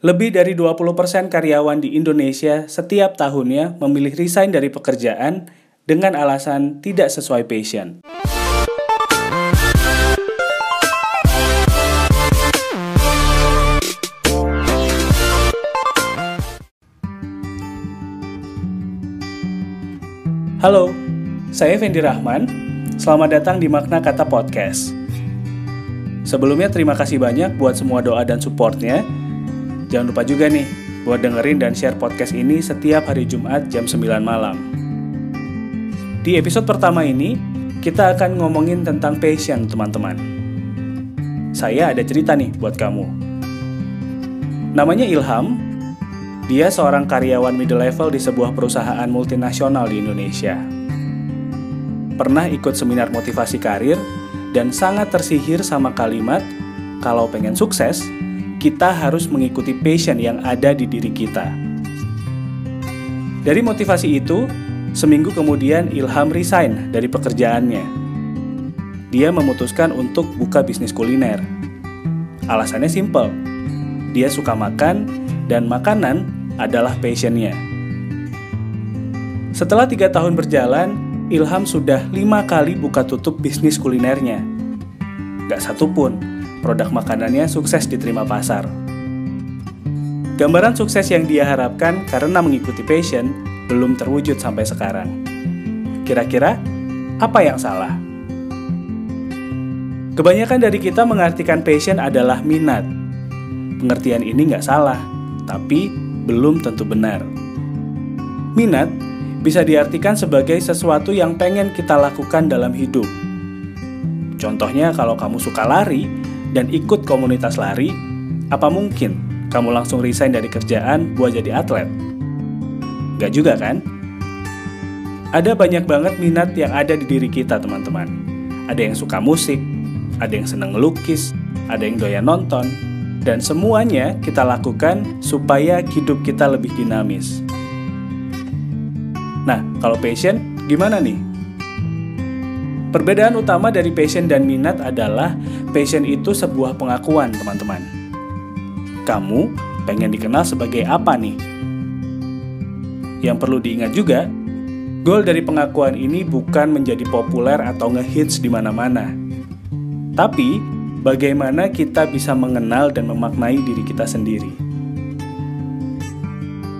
Lebih dari 20% karyawan di Indonesia setiap tahunnya memilih resign dari pekerjaan dengan alasan tidak sesuai passion. Halo, saya Fendi Rahman. Selamat datang di Makna Kata Podcast. Sebelumnya terima kasih banyak buat semua doa dan supportnya Jangan lupa juga nih buat dengerin dan share podcast ini setiap hari Jumat jam 9 malam. Di episode pertama ini, kita akan ngomongin tentang passion, teman-teman. Saya ada cerita nih buat kamu. Namanya Ilham. Dia seorang karyawan middle level di sebuah perusahaan multinasional di Indonesia. Pernah ikut seminar motivasi karir dan sangat tersihir sama kalimat kalau pengen sukses, kita harus mengikuti passion yang ada di diri kita. Dari motivasi itu, seminggu kemudian Ilham resign dari pekerjaannya. Dia memutuskan untuk buka bisnis kuliner. Alasannya simple, dia suka makan dan makanan adalah passionnya. Setelah tiga tahun berjalan, Ilham sudah lima kali buka tutup bisnis kulinernya. Gak satupun produk makanannya sukses diterima pasar. Gambaran sukses yang dia harapkan karena mengikuti passion belum terwujud sampai sekarang. Kira-kira apa yang salah? Kebanyakan dari kita mengartikan passion adalah minat. Pengertian ini nggak salah, tapi belum tentu benar. Minat bisa diartikan sebagai sesuatu yang pengen kita lakukan dalam hidup. Contohnya kalau kamu suka lari, dan ikut komunitas lari, apa mungkin kamu langsung resign dari kerjaan buat jadi atlet? Gak juga kan? Ada banyak banget minat yang ada di diri kita teman-teman. Ada yang suka musik, ada yang seneng ngelukis, ada yang doyan nonton, dan semuanya kita lakukan supaya hidup kita lebih dinamis. Nah, kalau passion, gimana nih? Perbedaan utama dari passion dan minat adalah passion itu sebuah pengakuan, teman-teman. Kamu pengen dikenal sebagai apa nih? Yang perlu diingat juga, goal dari pengakuan ini bukan menjadi populer atau ngehits di mana-mana. Tapi, bagaimana kita bisa mengenal dan memaknai diri kita sendiri.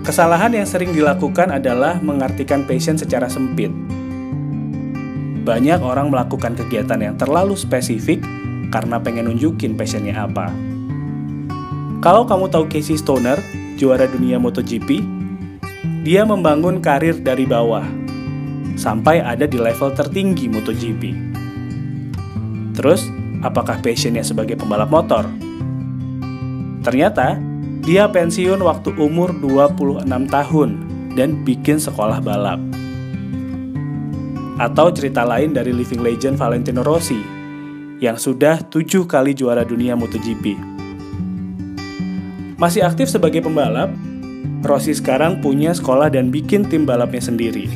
Kesalahan yang sering dilakukan adalah mengartikan passion secara sempit banyak orang melakukan kegiatan yang terlalu spesifik karena pengen nunjukin passionnya apa. Kalau kamu tahu Casey Stoner, juara dunia MotoGP, dia membangun karir dari bawah sampai ada di level tertinggi MotoGP. Terus, apakah passionnya sebagai pembalap motor? Ternyata, dia pensiun waktu umur 26 tahun dan bikin sekolah balap. Atau cerita lain dari living legend Valentino Rossi yang sudah tujuh kali juara dunia MotoGP. Masih aktif sebagai pembalap, Rossi sekarang punya sekolah dan bikin tim balapnya sendiri.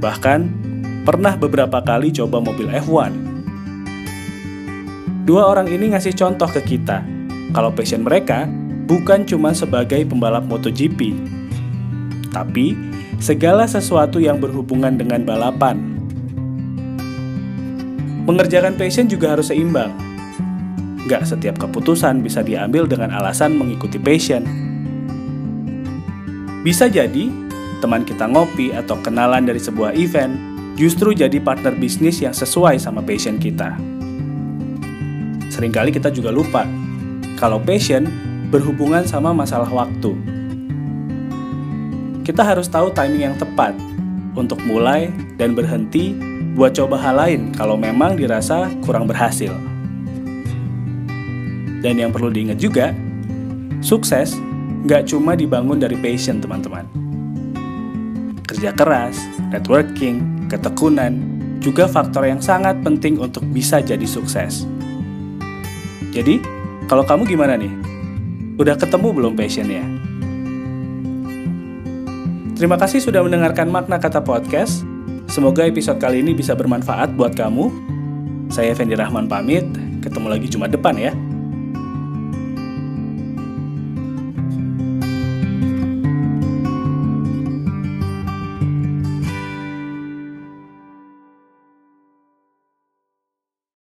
Bahkan, pernah beberapa kali coba mobil F1. Dua orang ini ngasih contoh ke kita, kalau passion mereka bukan cuma sebagai pembalap MotoGP, tapi segala sesuatu yang berhubungan dengan balapan. Mengerjakan passion juga harus seimbang. Gak setiap keputusan bisa diambil dengan alasan mengikuti passion. Bisa jadi, teman kita ngopi atau kenalan dari sebuah event justru jadi partner bisnis yang sesuai sama passion kita. Seringkali kita juga lupa kalau passion berhubungan sama masalah waktu kita harus tahu timing yang tepat untuk mulai dan berhenti buat coba hal lain kalau memang dirasa kurang berhasil. Dan yang perlu diingat juga, sukses nggak cuma dibangun dari passion teman-teman. Kerja keras, networking, ketekunan, juga faktor yang sangat penting untuk bisa jadi sukses. Jadi, kalau kamu gimana nih? Udah ketemu belum passionnya? Terima kasih sudah mendengarkan makna kata podcast. Semoga episode kali ini bisa bermanfaat buat kamu. Saya Fendi Rahman pamit, ketemu lagi Jumat depan ya.